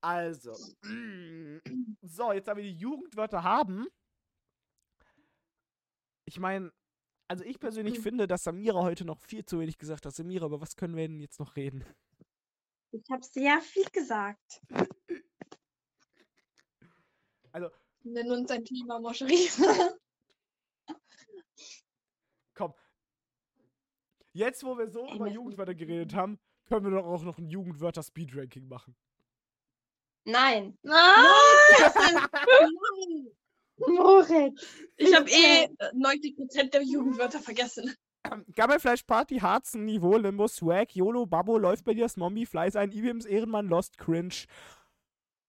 Also. So, jetzt da wir die Jugendwörter haben. Ich meine, also ich persönlich Mhm. finde, dass Samira heute noch viel zu wenig gesagt hat. Samira, über was können wir denn jetzt noch reden? Ich habe sehr viel gesagt. Nenn uns ein Thema, Moscherie. Komm. Jetzt, wo wir so Ey, über das- Jugendwörter geredet haben, können wir doch auch noch ein Jugendwörter-Speed-Ranking machen. Nein. Nein! Nein. Moritz. Ich habe eh äh, 90% der Jugendwörter vergessen. [CLEARS THROAT] Gammelfleisch, Party, Harzen, Niveau, Limbo, Swag, YOLO, Babbo, läuft bei dir, Mommy, Fleiß ein, Ibims, Ehrenmann, Lost, Cringe,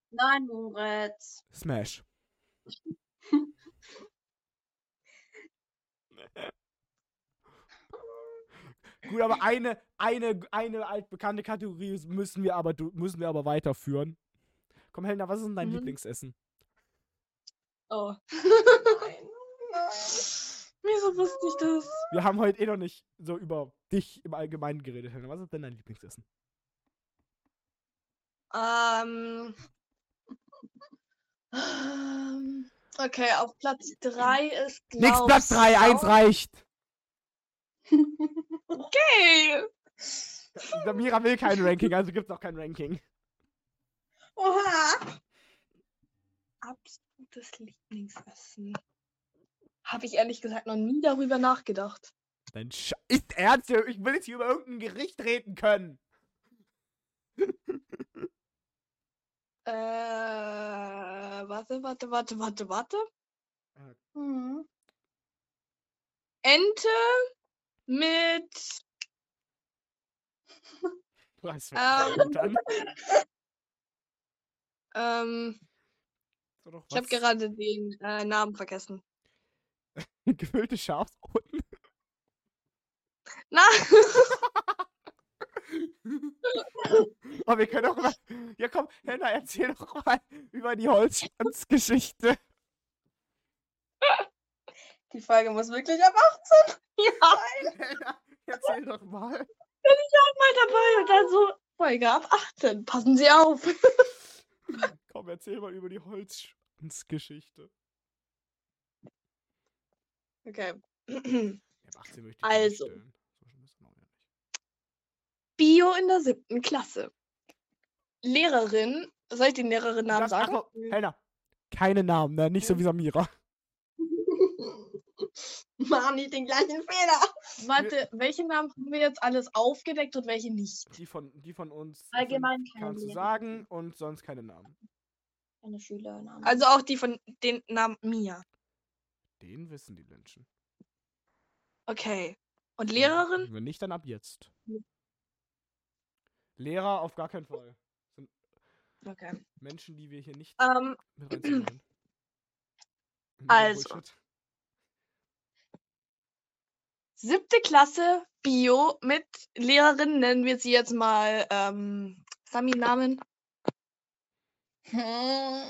Nein, Moritz. Smash. [LAUGHS] Gut, aber eine, eine, eine altbekannte Kategorie müssen wir aber, müssen wir aber weiterführen. Komm, Helena, was ist denn dein Mhm. Lieblingsessen? Oh. Nein. Nein. [LAUGHS] Wieso wusste ich das? Wir haben heute eh noch nicht so über dich im Allgemeinen geredet, Helena. Was ist denn dein Lieblingsessen? Ähm. ähm, Okay, auf Platz 3 ist. Nix Platz 3, 1 Sau- reicht. [LAUGHS] Okay. Samira will kein Ranking, also gibt's auch kein Ranking. Oha. Absolutes Lieblingsessen. Habe ich ehrlich gesagt noch nie darüber nachgedacht. Dein Sch ist ernst? Ich will jetzt hier über irgendein Gericht reden können. [LAUGHS] Äh, warte, warte, warte, warte, warte. Hm. Ente mit. Was für Ähm. Ähm, So ich habe gerade den äh, Namen vergessen. [LAUGHS] Gefüllte Schafspfoten. Na, Aber [LAUGHS] wir können auch mal. Ja, komm, Henna, erzähl doch mal über die Holzschwanzgeschichte. [LAUGHS] die Folge muss wirklich ab 18. [LAUGHS] Ja, Henna, [LAUGHS] erzähl doch mal. mal dabei und dann so Folge ab 18. Passen Sie auf. [LAUGHS] Komm, erzähl mal über die Holzschwanzgeschichte. Okay. [CLEARS THROAT] Ja, ab 18 möchte ich Also. Bio in der siebten Klasse. Lehrerin, soll ich den ach sagen? Helena, keine Namen, ne? Nicht so wie Samira. Machen nicht den gleichen Fehler. Warte, welche Namen haben wir jetzt alles aufgedeckt und welche nicht? Die von, die von uns Allgemein keine kannst du sagen und sonst keine Namen. Eine Schülernamen. Also auch die von den Namen Mia. Den wissen die Menschen. Okay. Und Lehrerin? Wenn nicht, dann ab jetzt. Ja. Lehrer auf gar keinen Fall. Sind Okay. Menschen, die wir hier nicht Ähm, mit reinziehen [CLEARS THROAT] Also. Bullshit. Siebte Klasse Bio mit Lehrerin nennen wir sie jetzt mal ähm, Sami-Namen. Hm.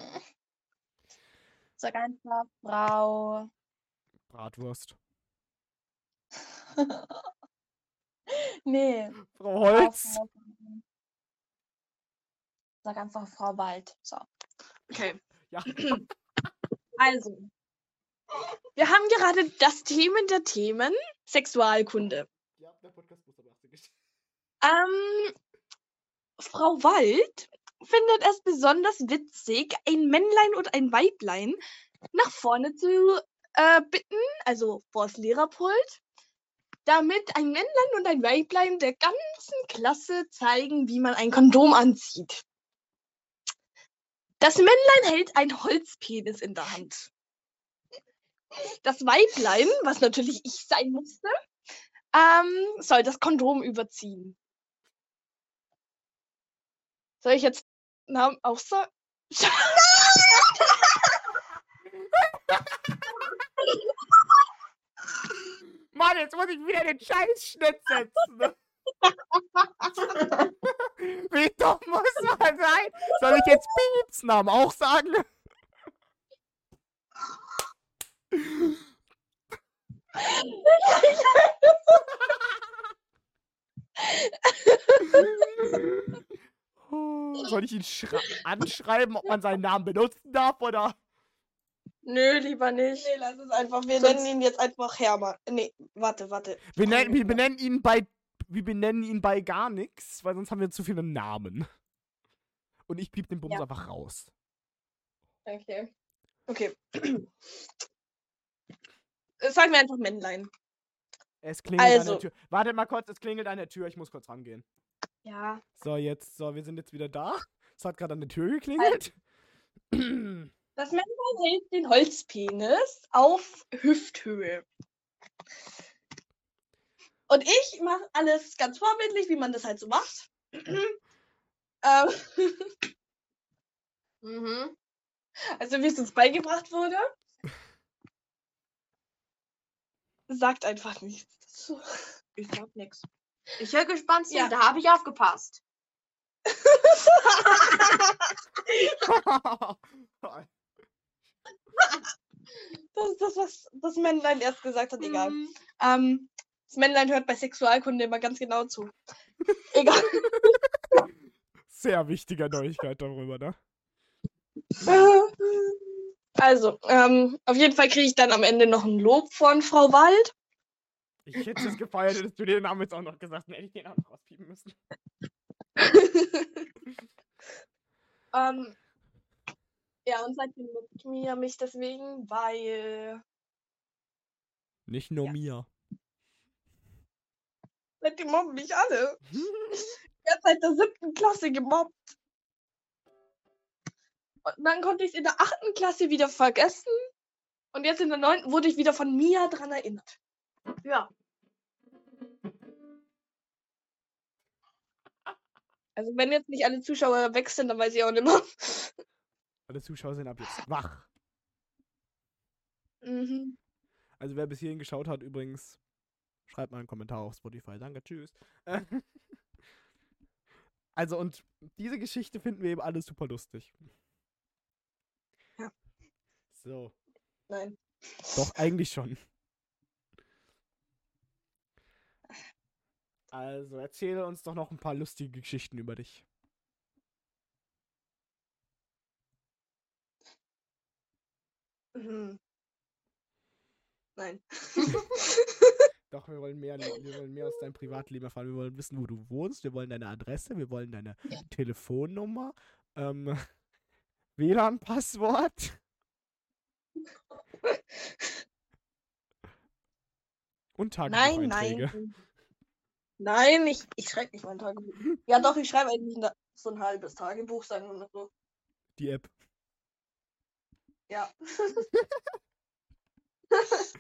Sag einfach Frau. Bratwurst. [LAUGHS] nee. Frau Holz. Sag einfach Frau Wald. So. Okay. Ja. [CLEARS THROAT] Also. Wir haben gerade das Themen der Themen Sexualkunde. ja, der Podcast muss aber 80 Ähm, Frau Wald findet es besonders witzig, ein Männlein und ein Weiblein nach vorne zu äh, bitten, also vors Lehrerpult, damit ein Männlein und ein Weiblein der ganzen Klasse zeigen, wie man ein Kondom anzieht. Das Männlein hält ein Holzpenis in der Hand. Das Weiblein, was natürlich ich sein musste, ähm, soll das Kondom überziehen. Soll ich jetzt Namen auch sagen? [LAUGHS] Mann, jetzt muss ich wieder den Scheißschnitt setzen. [LAUGHS] Wie dumm muss man sein? Soll ich jetzt Beats Namen auch sagen? Oh, Soll ich ihn anschreiben, ob man seinen Namen benutzen darf oder? Nö, lieber nicht. Nee, lass es einfach. Wir Sonst- nennen ihn jetzt einfach Hermann. Nee, warte, warte. Wir, nennen, wir benennen ihn bei wir benennen ihn bei gar nichts, weil sonst haben wir zu viele Namen. Und ich piep den Bums Ja. einfach raus. Okay. Okay. Äh, Sagen wir einfach Männlein. Es klingelt an Also. der Tür. Warte mal kurz, es klingelt an der Tür, ich muss kurz rangehen. Ja. So, jetzt, so, wir sind jetzt wieder da. Es hat gerade an der Tür geklingelt. Das Männlein hält den Holzpenis auf Hüfthöhe. Und ich mache alles ganz vorbildlich, wie man das halt so macht. [CLEARS THROAT] ähm, [LAUGHS] Mhm. also wie es uns beigebracht wurde. Sagt einfach nichts dazu. Ich sag nix. Ich höre gespannt zu, Ja. da habe ich aufgepasst. [LAUGHS] Das ist das, was das Männlein erst gesagt hat, egal. Mhm. Ähm, das Männlein hört bei Sexualkunde immer ganz genau zu. Egal. Sehr wichtiger Neuigkeit darüber, ne? [LAUGHS] Also, ähm, auf jeden Fall kriege ich dann am Ende noch ein Lob von Frau Wald. Ich hätte es gefeiert, hättest du den Namen jetzt auch noch gesagt, dann hätte ich den Namen rauspiepen müssen. [LAUGHS] ähm, ja, und seitdem lobt Mia mich deswegen, weil Nicht nur Ja. mir. seitdem mobben mich alle. Ich werde seit der siebten Klasse gemobbt. Und dann konnte ich es in der achten Klasse wieder vergessen. Und jetzt in der neunten wurde ich wieder von Mia dran erinnert. Ja. Also wenn jetzt nicht alle Zuschauer weg sind, dann weiß ich auch nicht mehr. Alle Zuschauer sind ab jetzt wach. Mhm. Also wer bis hierhin geschaut hat, übrigens, schreibt mal einen Kommentar auf Spotify. Danke, tschüss. [LAUGHS] Also und diese Geschichte finden wir eben alle super lustig. So, Nein. doch eigentlich schon. Also erzähle uns doch noch ein paar lustige Geschichten über dich. Mhm. Nein. [LAUGHS] [LAUGHS] Doch, wir wollen mehr, wir wollen mehr aus deinem Privatleben erfahren. Wir wollen wissen, wo du wohnst. Wir wollen deine Adresse. Wir wollen deine Telefonnummer. Ähm, [LAUGHS] WLAN-Passwort. [LAUGHS] Und Nein, Tagebucheinträge. nein. Nein, ich, ich schreibe nicht mein Tagebuch. [LAUGHS] Ja, doch, ich schreibe eigentlich so ein halbes Tagebuch, sagen wir mal so. Die App. Ja. [LAUGHS]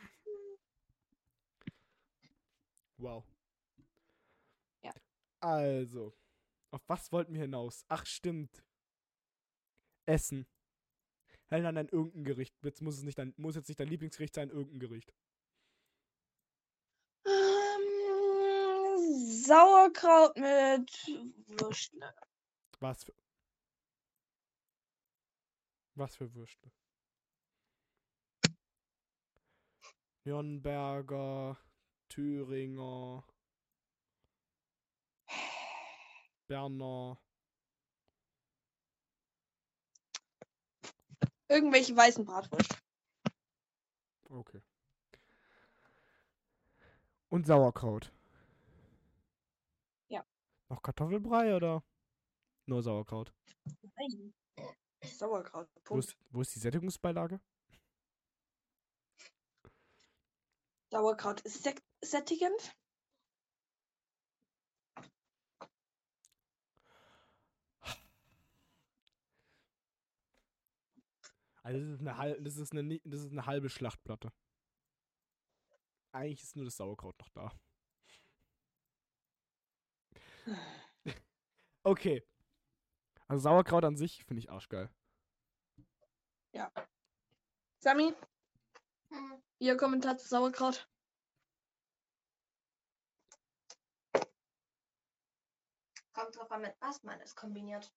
Wow. Ja. Also, auf was wollten wir hinaus? Ach, stimmt. Essen. Helena nennt irgendein Gericht. Jetzt muss es nicht dein, muss jetzt nicht dein Lieblingsgericht sein, irgendein Gericht. Ähm, Sauerkraut mit Würstle. Was für. Was für Würstle? Nürnberger, Thüringer, [SIGHS] Berner. Irgendwelche weißen Bratwurst. Okay. Und Sauerkraut. Ja. Noch Kartoffelbrei oder nur Sauerkraut? Nein. Sauerkraut. Wo ist, wo ist die Sättigungsbeilage? Sauerkraut ist sättigend. Also das ist eine, hal- das ist eine, das ist eine halbe Schlachtplatte. Eigentlich ist nur das Sauerkraut noch da. [SIGHS] Okay. Also Sauerkraut an sich finde ich arschgeil. Sami, Hm, Ihr Kommentar zu Sauerkraut? Kommt drauf an, mit was man es kombiniert.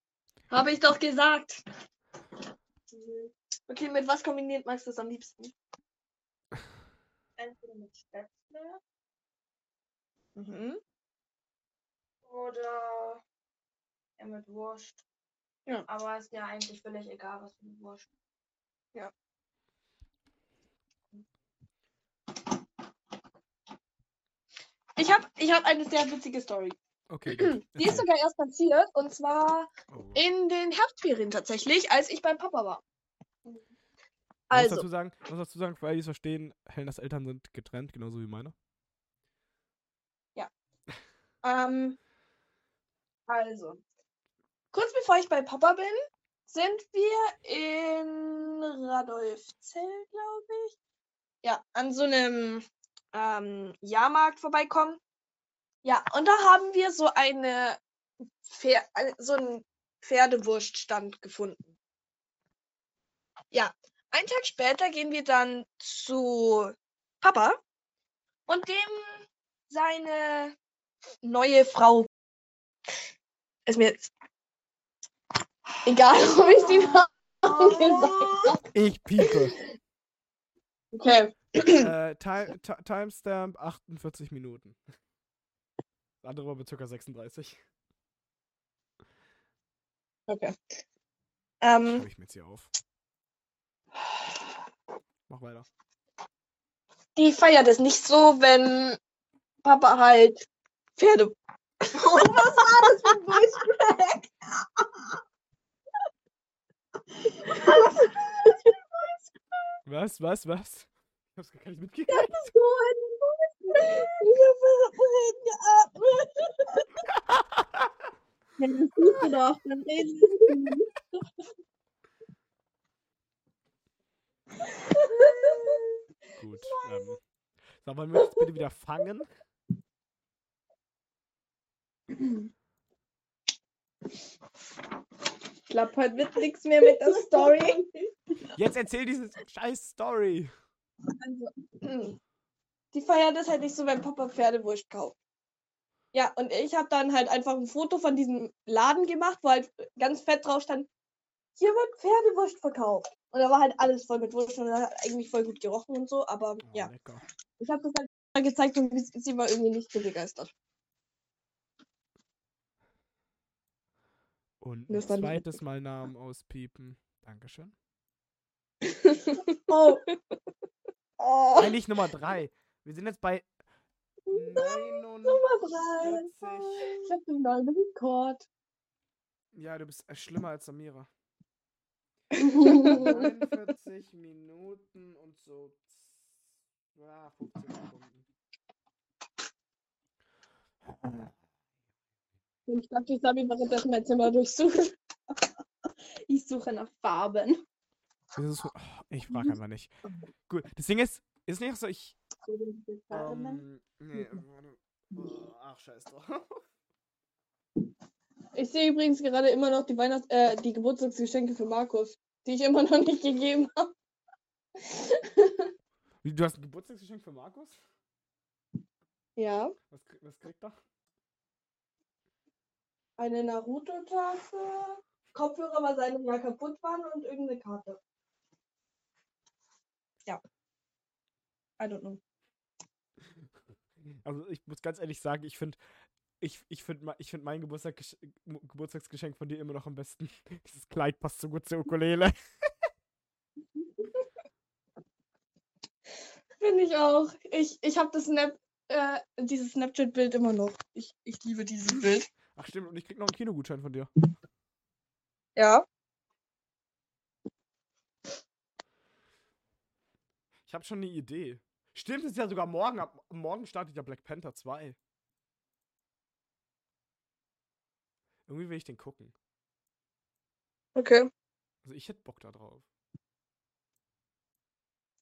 Habe ich doch gesagt. Okay, mit was kombiniert magst du es am liebsten? Entweder mit Spätzle Mhm. oder ja, mit Wurst. Ja. Aber ist ja eigentlich völlig egal, was mit Wurst. Ich habe ich hab eine sehr witzige Story. Okay, gut. [CLEARS THROAT] Die ist sogar erst passiert und zwar Oh. in den Herbstferien tatsächlich, als ich beim Papa war. Man muss Also, dazu sagen, muss dazu sagen, für alle, die es verstehen, Helenas Eltern sind getrennt, genauso wie meine. ähm, also, kurz bevor ich bei Papa bin, sind wir in Radolfzell, glaube ich. Ja, an so einem ähm, Jahrmarkt vorbeikommen. Ja, und da haben wir so eine Pfer äh, so einen Pferdewurststand gefunden. Ja, einen Tag später gehen wir dann zu Papa und dem seine neue Frau. Ist mir jetzt egal, [LAUGHS] ob ich die Namen gesagt habe. Ich piepe. Okay. äh, Time, Ti- Timestamp 48 Minuten. Andere war bei ca. 36. Okay. Schreibe Ähm, ich mir jetzt hier auf. Mach weiter. die feiert es nicht so, wenn Papa halt Pferde. [LAUGHS] Und was war das für ein Voice Crack? Was, was, was? Ich hab's gar nicht mitgekriegt. Ein Voice Crack. Ich hab geatmet. Ja, das siehst du doch. Dann reden Gut. Ähm, so, wollen wir jetzt bitte wieder fangen? Ich glaube, heute wird nichts mehr mit der Story. Jetzt erzähl diese scheiß Story. Also, [CLEARS THROAT] die feiert das halt nicht so, wenn Papa Pferdewurst kauft. Ja, und ich habe dann halt einfach ein Foto von diesem Laden gemacht, wo halt ganz fett drauf stand, hier wird Pferdewurst verkauft. Und da war halt alles voll mit Wurst und das hat eigentlich voll gut gerochen und so, aber Oh, ja, lecker. ich habe das halt mal gezeigt und sie war irgendwie nicht so begeistert. Und Das ein zweites Mal Namen auspiepen. Dankeschön. [LAUGHS] Oh. Oh. Eigentlich Nummer drei. Wir sind jetzt bei Nummer 49. drei. Ich habe den neuen Rekord. Ja, du bist äh, schlimmer als Samira. [LAUGHS] 49 Minuten und so ja, 15 Sekunden. Und ich dachte, ich habe währenddessen mein Zimmer durchsuchen. [LAUGHS] Ich suche nach Farben. Das ist so, oh, ich frage einfach nicht. Gut, das Ding ist, ist nicht so, ich. Ähm, nee, warte. Oh, ach, scheiß drauf. [LAUGHS] Ich sehe übrigens gerade immer noch die Weihnachts-, äh, die Geburtstagsgeschenke für Markus, die ich immer noch nicht gegeben [LAUGHS] habe. Du hast ein Geburtstagsgeschenk für Markus? ja, Was, was kriegt er? eine Naruto-Tafel, Kopfhörer, weil seine ja kaputt waren und irgendeine Karte. Ja. I don't know. Also ich muss ganz ehrlich sagen, ich finde ich, ich finde ich find mein Geburtstag, Geburtstagsgeschenk von dir immer noch am besten. [LAUGHS] Dieses Kleid passt so gut zur Ukulele. [LAUGHS] Finde ich auch. Ich, ich habe das Snap, äh, dieses Snapchat-Bild immer noch. Ich, ich liebe dieses Bild. Ach stimmt, und ich krieg noch einen Kinogutschein von dir. Ja. Ich habe schon eine Idee. Stimmt, es ist ja sogar morgen. Ab morgen startet ja Black Panther 2. Irgendwie will ich den gucken. Okay. Also ich hätte Bock da drauf.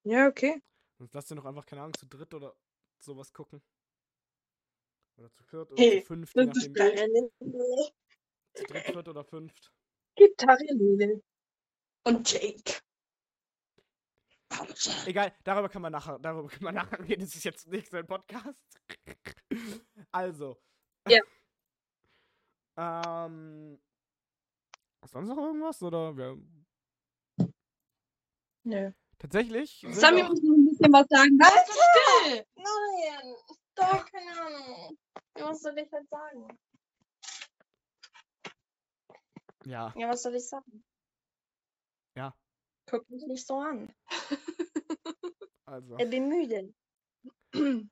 Ja, okay. Sonst lass dir noch einfach, keine Ahnung, zu dritt oder sowas gucken. Oder zu viert oder Hey, zu fünft, je nachdem. geil. Zu dritt, viert oder fünft. Gitarre Lele. Und Jake. Egal, darüber kann man nachher, darüber kann man nachher reden. Das ist jetzt nicht so ein Podcast. Also. Ja. ähm. Sonst noch irgendwas? Oder? Wir, Nö. tatsächlich. Sammy muss noch ein bisschen was sagen. Halt still! Nein! Doch, keine Ahnung. Was soll ich halt sagen? Ja, Ja, was soll ich sagen? Ja. Guck mich nicht so an. [LAUGHS] also. Ich bin müde. [CLEARS THROAT]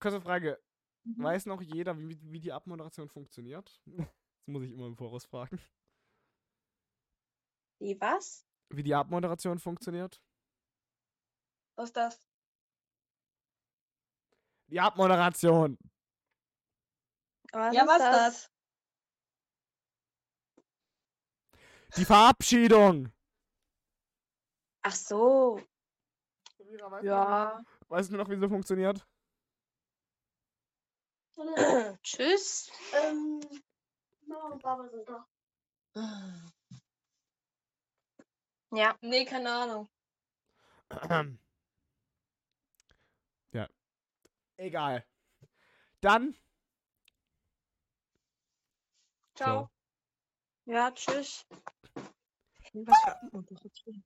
Kurze Frage. Mhm. Weiß noch jeder, wie, wie die Abmoderation funktioniert? [LAUGHS] Das muss ich immer im Voraus fragen. Wie was? Wie die Abmoderation funktioniert? Was ist das? Die Abmoderation. Was ja, ist was ist das? Die Verabschiedung. Ach so. Ja. Weißt du noch, wie sie funktioniert? [COUGHS] Tschüss. Ähm. Mama und Papa sind da. Ja. Nee, keine Ahnung. [COUGHS] ja. Egal. Dann. Ciao. Ja, tschüss. Was?